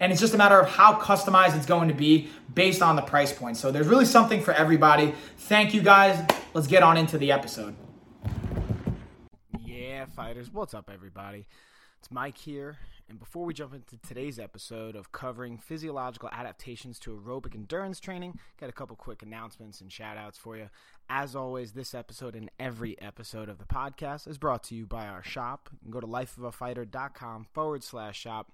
and it's just a matter of how customized it's going to be based on the price point. So there's really something for everybody. Thank you guys. Let's get on into the episode. Yeah, fighters. What's up, everybody? It's Mike here. And before we jump into today's episode of covering physiological adaptations to aerobic endurance training, got a couple quick announcements and shout outs for you. As always, this episode and every episode of the podcast is brought to you by our shop. You can go to lifeofafighter.com forward slash shop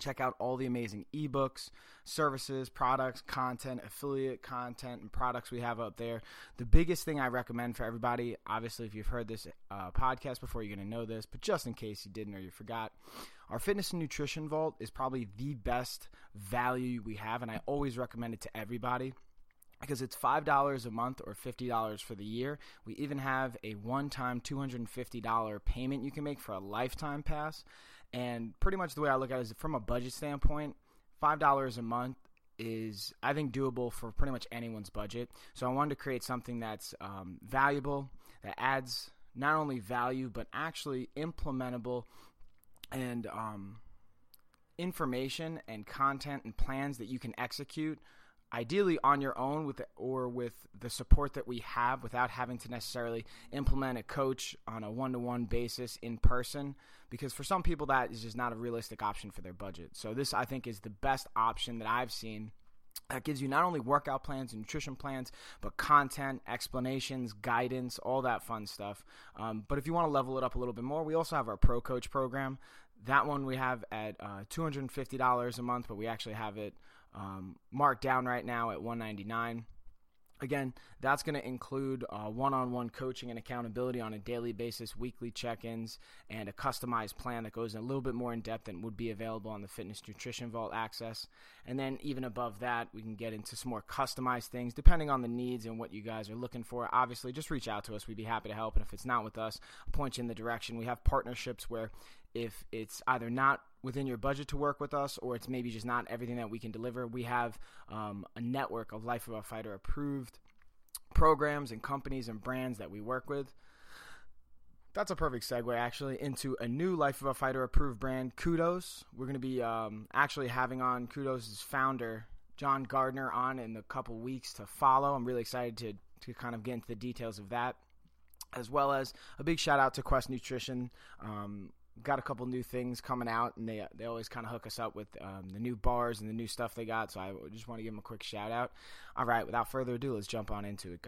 Check out all the amazing ebooks, services, products, content, affiliate content, and products we have up there. The biggest thing I recommend for everybody, obviously, if you've heard this uh, podcast before, you're going to know this, but just in case you didn't or you forgot, our fitness and nutrition vault is probably the best value we have, and I always recommend it to everybody because it's $5 a month or $50 for the year. We even have a one time $250 payment you can make for a lifetime pass. And pretty much the way I look at it is from a budget standpoint, $5 a month is, I think, doable for pretty much anyone's budget. So I wanted to create something that's um, valuable, that adds not only value, but actually implementable and um, information and content and plans that you can execute ideally on your own with or with the support that we have without having to necessarily implement a coach on a one-to-one basis in person because for some people that is just not a realistic option for their budget. So this I think is the best option that I've seen that gives you not only workout plans and nutrition plans, but content, explanations, guidance, all that fun stuff. Um, but if you want to level it up a little bit more, we also have our Pro Coach program. That one we have at uh, $250 a month, but we actually have it um, marked down right now at 199 Again, that's going to include one on one coaching and accountability on a daily basis, weekly check ins, and a customized plan that goes a little bit more in depth than would be available on the Fitness Nutrition Vault access. And then, even above that, we can get into some more customized things depending on the needs and what you guys are looking for. Obviously, just reach out to us. We'd be happy to help. And if it's not with us, I'll point you in the direction. We have partnerships where if it's either not within your budget to work with us or it's maybe just not everything that we can deliver, we have um, a network of Life of a Fighter approved programs and companies and brands that we work with. That's a perfect segue, actually, into a new Life of a Fighter approved brand, Kudos. We're going to be um, actually having on Kudos' founder, John Gardner, on in a couple weeks to follow. I'm really excited to, to kind of get into the details of that as well as a big shout out to Quest Nutrition. Um, got a couple new things coming out, and they they always kind of hook us up with um, the new bars and the new stuff they got. So I just want to give them a quick shout out. All right, without further ado, let's jump on into it,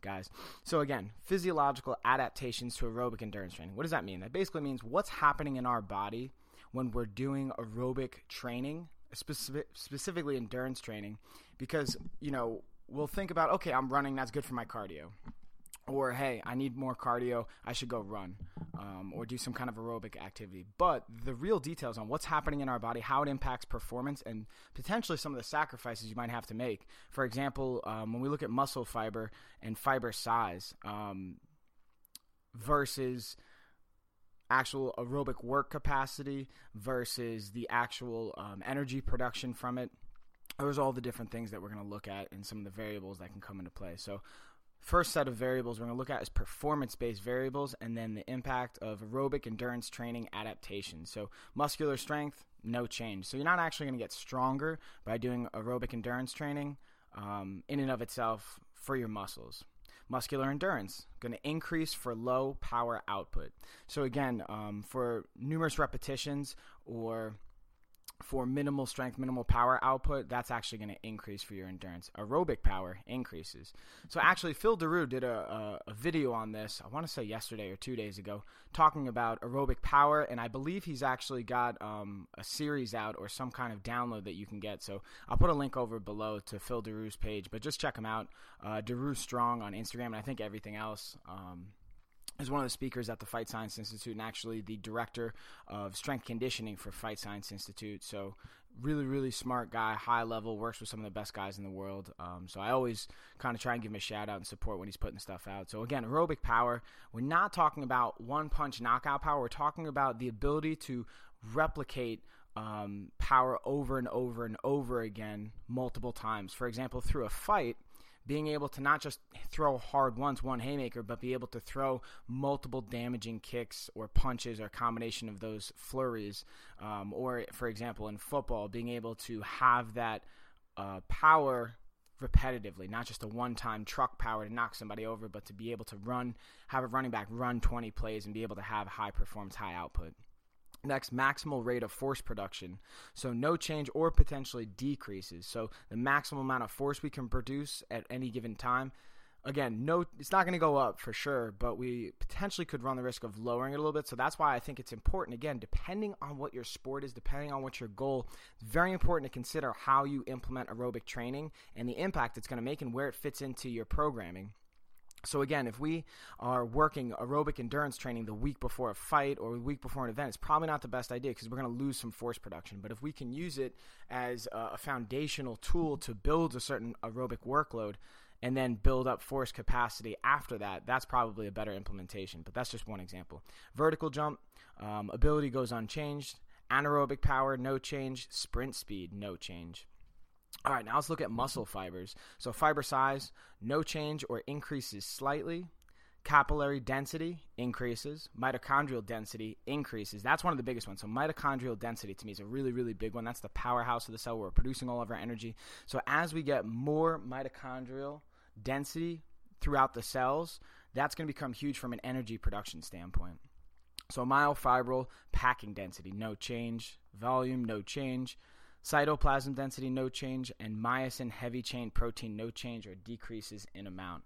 guys. So again, physiological adaptations to aerobic endurance training. What does that mean? That basically means what's happening in our body when we're doing aerobic training, specific, specifically endurance training, because you know we'll think about okay, I'm running, that's good for my cardio or hey, I need more cardio, I should go run um, or do some kind of aerobic activity. But the real details on what's happening in our body, how it impacts performance, and potentially some of the sacrifices you might have to make. For example, um, when we look at muscle fiber and fiber size um, versus actual aerobic work capacity versus the actual um, energy production from it. Those are all the different things that we're going to look at and some of the variables that can come into play. So, First set of variables we're going to look at is performance based variables and then the impact of aerobic endurance training adaptation. So, muscular strength, no change. So, you're not actually going to get stronger by doing aerobic endurance training um, in and of itself for your muscles. Muscular endurance, going to increase for low power output. So, again, um, for numerous repetitions or for minimal strength, minimal power output, that's actually going to increase for your endurance. Aerobic power increases. So actually, Phil Daru did a, a, a video on this, I want to say yesterday or two days ago, talking about aerobic power, and I believe he's actually got um, a series out or some kind of download that you can get. So I'll put a link over below to Phil Daru's page, but just check him out. Uh, Daru Strong on Instagram, and I think everything else. Um, is one of the speakers at the Fight Science Institute and actually the director of strength conditioning for Fight Science Institute. So, really, really smart guy, high level, works with some of the best guys in the world. Um, so, I always kind of try and give him a shout out and support when he's putting stuff out. So, again, aerobic power, we're not talking about one punch knockout power, we're talking about the ability to replicate um, power over and over and over again multiple times. For example, through a fight being able to not just throw hard once, one haymaker, but be able to throw multiple damaging kicks or punches or combination of those flurries. Um, or, for example, in football, being able to have that uh, power repetitively, not just a one time truck power to knock somebody over, but to be able to run, have a running back run 20 plays and be able to have high performance, high output. Next, maximal rate of force production. So, no change or potentially decreases. So, the maximum amount of force we can produce at any given time. Again, no, it's not going to go up for sure, but we potentially could run the risk of lowering it a little bit. So that's why I think it's important. Again, depending on what your sport is, depending on what your goal, very important to consider how you implement aerobic training and the impact it's going to make and where it fits into your programming. So again, if we are working aerobic endurance training the week before a fight or the week before an event, it's probably not the best idea because we're going to lose some force production. But if we can use it as a foundational tool to build a certain aerobic workload and then build up force capacity after that, that's probably a better implementation. But that's just one example. Vertical jump, um, ability goes unchanged. Anaerobic power, no change. Sprint speed, no change. All right, now let's look at muscle fibers. So, fiber size, no change or increases slightly. Capillary density increases. Mitochondrial density increases. That's one of the biggest ones. So, mitochondrial density to me is a really, really big one. That's the powerhouse of the cell where we're producing all of our energy. So, as we get more mitochondrial density throughout the cells, that's going to become huge from an energy production standpoint. So, myofibril packing density, no change. Volume, no change. Cytoplasm density, no change, and myosin heavy chain protein, no change or decreases in amount.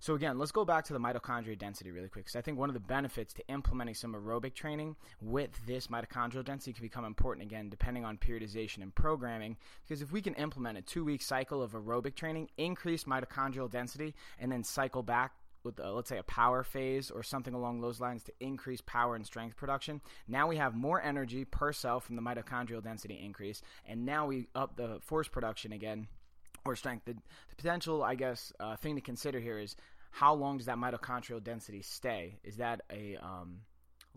So again, let's go back to the mitochondrial density really quick because I think one of the benefits to implementing some aerobic training with this mitochondrial density can become important again depending on periodization and programming because if we can implement a 2-week cycle of aerobic training, increase mitochondrial density and then cycle back with uh, let's say a power phase or something along those lines to increase power and strength production. Now we have more energy per cell from the mitochondrial density increase, and now we up the force production again or strength. The, the potential, I guess, uh, thing to consider here is how long does that mitochondrial density stay? Is that a um,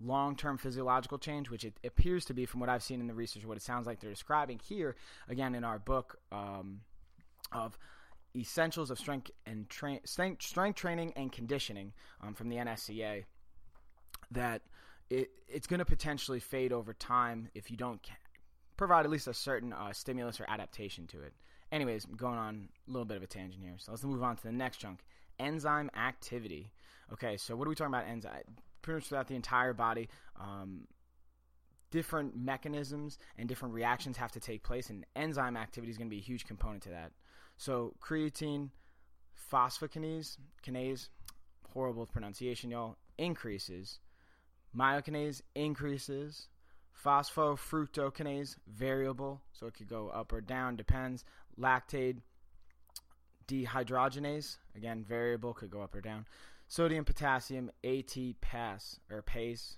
long-term physiological change, which it appears to be from what I've seen in the research, what it sounds like they're describing here, again in our book um, of Essentials of Strength and tra- strength, strength Training and Conditioning um, from the NSCA that it, it's going to potentially fade over time if you don't provide at least a certain uh, stimulus or adaptation to it. Anyways, going on a little bit of a tangent here. So let's move on to the next chunk enzyme activity. Okay, so what are we talking about? Enzyme. Pretty much throughout the entire body. Um, different mechanisms and different reactions have to take place, and enzyme activity is going to be a huge component to that. So creatine phosphokinase, kinase, horrible pronunciation, y'all, increases. Myokinase increases. Phosphofructokinase, variable, so it could go up or down, depends. Lactate dehydrogenase, again, variable, could go up or down. Sodium potassium ATPase, or PACE,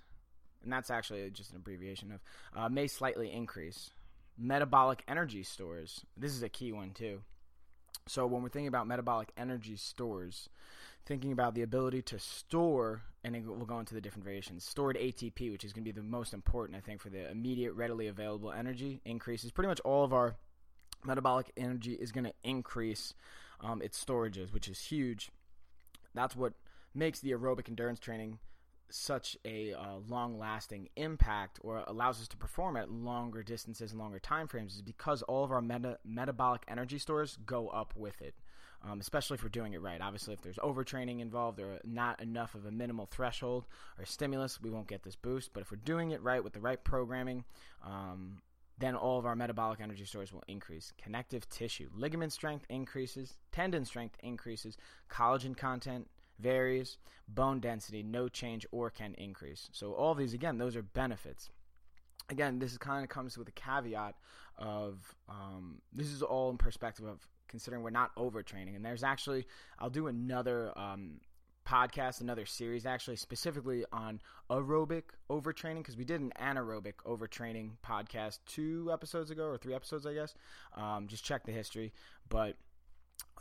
and that's actually just an abbreviation of, uh, may slightly increase. Metabolic energy stores, this is a key one too. So when we're thinking about metabolic energy stores, thinking about the ability to store, and we'll go into the different variations, stored ATP, which is going to be the most important, I think, for the immediate, readily available energy increases. Pretty much all of our metabolic energy is going to increase um, its storages, which is huge. That's what makes the aerobic endurance training such a uh, long lasting impact or allows us to perform at longer distances and longer time frames is because all of our meta- metabolic energy stores go up with it um, especially if we're doing it right obviously if there's overtraining involved or not enough of a minimal threshold or stimulus we won't get this boost but if we're doing it right with the right programming um, then all of our metabolic energy stores will increase. Connective tissue, ligament strength increases, tendon strength increases, collagen content varies, bone density, no change or can increase. So, all these, again, those are benefits. Again, this kind of comes with a caveat of um, this is all in perspective of considering we're not overtraining. And there's actually, I'll do another um, podcast, another series actually specifically on aerobic overtraining because we did an anaerobic overtraining podcast two episodes ago or three episodes, I guess. Um, just check the history, but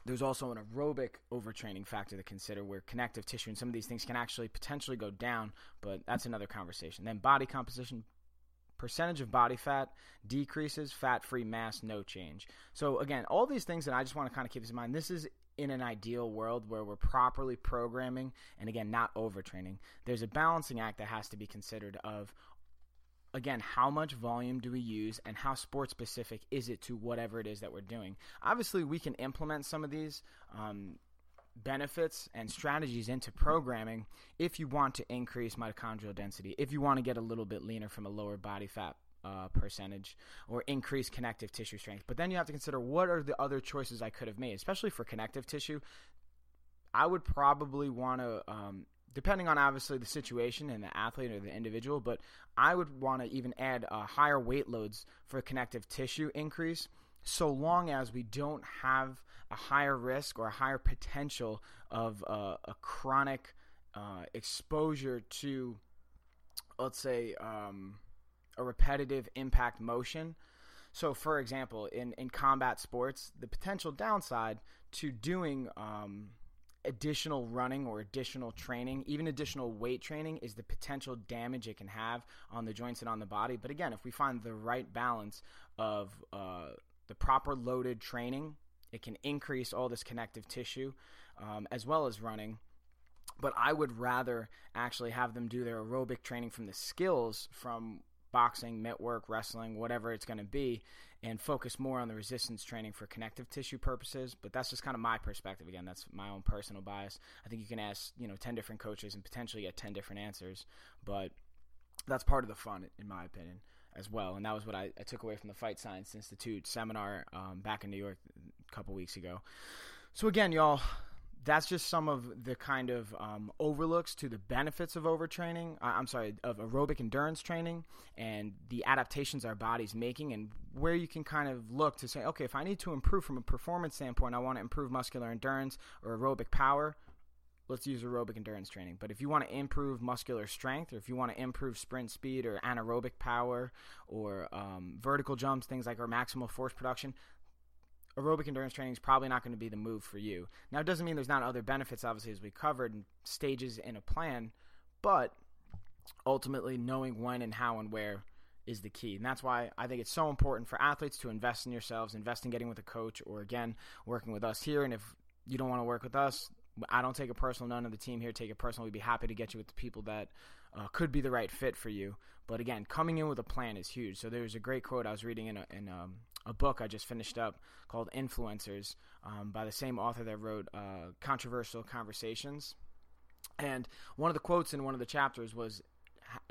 there's also an aerobic overtraining factor to consider where connective tissue and some of these things can actually potentially go down, but that's another conversation. Then body composition, percentage of body fat decreases, fat free mass, no change. So, again, all these things that I just want to kind of keep in mind. This is in an ideal world where we're properly programming and again not overtraining there's a balancing act that has to be considered of again how much volume do we use and how sport specific is it to whatever it is that we're doing obviously we can implement some of these um, benefits and strategies into programming if you want to increase mitochondrial density if you want to get a little bit leaner from a lower body fat uh, percentage or increase connective tissue strength. But then you have to consider what are the other choices I could have made, especially for connective tissue. I would probably want to, um, depending on obviously the situation and the athlete or the individual, but I would want to even add uh, higher weight loads for connective tissue increase, so long as we don't have a higher risk or a higher potential of uh, a chronic uh, exposure to, let's say, um, a repetitive impact motion. So, for example, in, in combat sports, the potential downside to doing um, additional running or additional training, even additional weight training, is the potential damage it can have on the joints and on the body. But again, if we find the right balance of uh, the proper loaded training, it can increase all this connective tissue um, as well as running but I would rather actually have them do their aerobic training from the skills from boxing, mitt work, wrestling, whatever it's going to be, and focus more on the resistance training for connective tissue purposes. But that's just kind of my perspective. Again, that's my own personal bias. I think you can ask, you know, 10 different coaches and potentially get 10 different answers. But that's part of the fun, in my opinion, as well. And that was what I, I took away from the Fight Science Institute seminar um, back in New York a couple weeks ago. So, again, y'all, that's just some of the kind of um, overlooks to the benefits of overtraining. Uh, I'm sorry, of aerobic endurance training and the adaptations our body's making, and where you can kind of look to say, okay, if I need to improve from a performance standpoint, I want to improve muscular endurance or aerobic power. Let's use aerobic endurance training. But if you want to improve muscular strength, or if you want to improve sprint speed, or anaerobic power, or um, vertical jumps, things like our maximal force production, aerobic endurance training is probably not going to be the move for you. Now, it doesn't mean there's not other benefits, obviously, as we covered, and stages in a plan, but ultimately knowing when and how and where is the key. And that's why I think it's so important for athletes to invest in yourselves, invest in getting with a coach, or again, working with us here. And if you don't want to work with us, I don't take it personal. None of the team here take it personal. We'd be happy to get you with the people that uh, could be the right fit for you. But again, coming in with a plan is huge. So there was a great quote I was reading in a, in um, a book I just finished up called Influencers um, by the same author that wrote uh, Controversial Conversations. And one of the quotes in one of the chapters was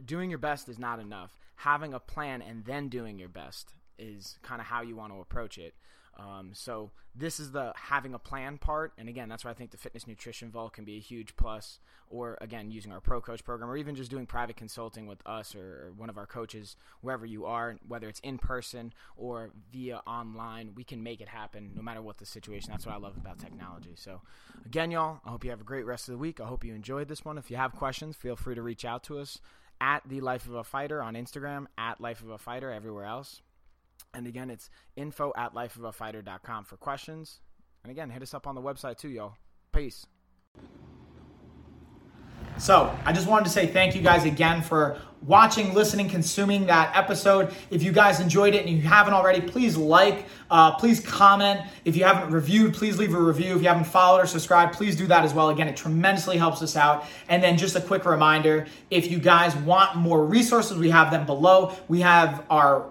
doing your best is not enough. Having a plan and then doing your best is kind of how you want to approach it. Um, so this is the having a plan part, and again, that's why I think the fitness nutrition vault can be a huge plus. Or again, using our pro coach program, or even just doing private consulting with us or, or one of our coaches, wherever you are, whether it's in person or via online, we can make it happen no matter what the situation. That's what I love about technology. So again, y'all, I hope you have a great rest of the week. I hope you enjoyed this one. If you have questions, feel free to reach out to us at the Life of a Fighter on Instagram, at Life of a Fighter everywhere else. And again, it's info at lifeofafighter.com for questions. And again, hit us up on the website too, y'all. Peace. So, I just wanted to say thank you guys again for watching, listening, consuming that episode. If you guys enjoyed it and you haven't already, please like, uh, please comment. If you haven't reviewed, please leave a review. If you haven't followed or subscribed, please do that as well. Again, it tremendously helps us out. And then just a quick reminder if you guys want more resources, we have them below. We have our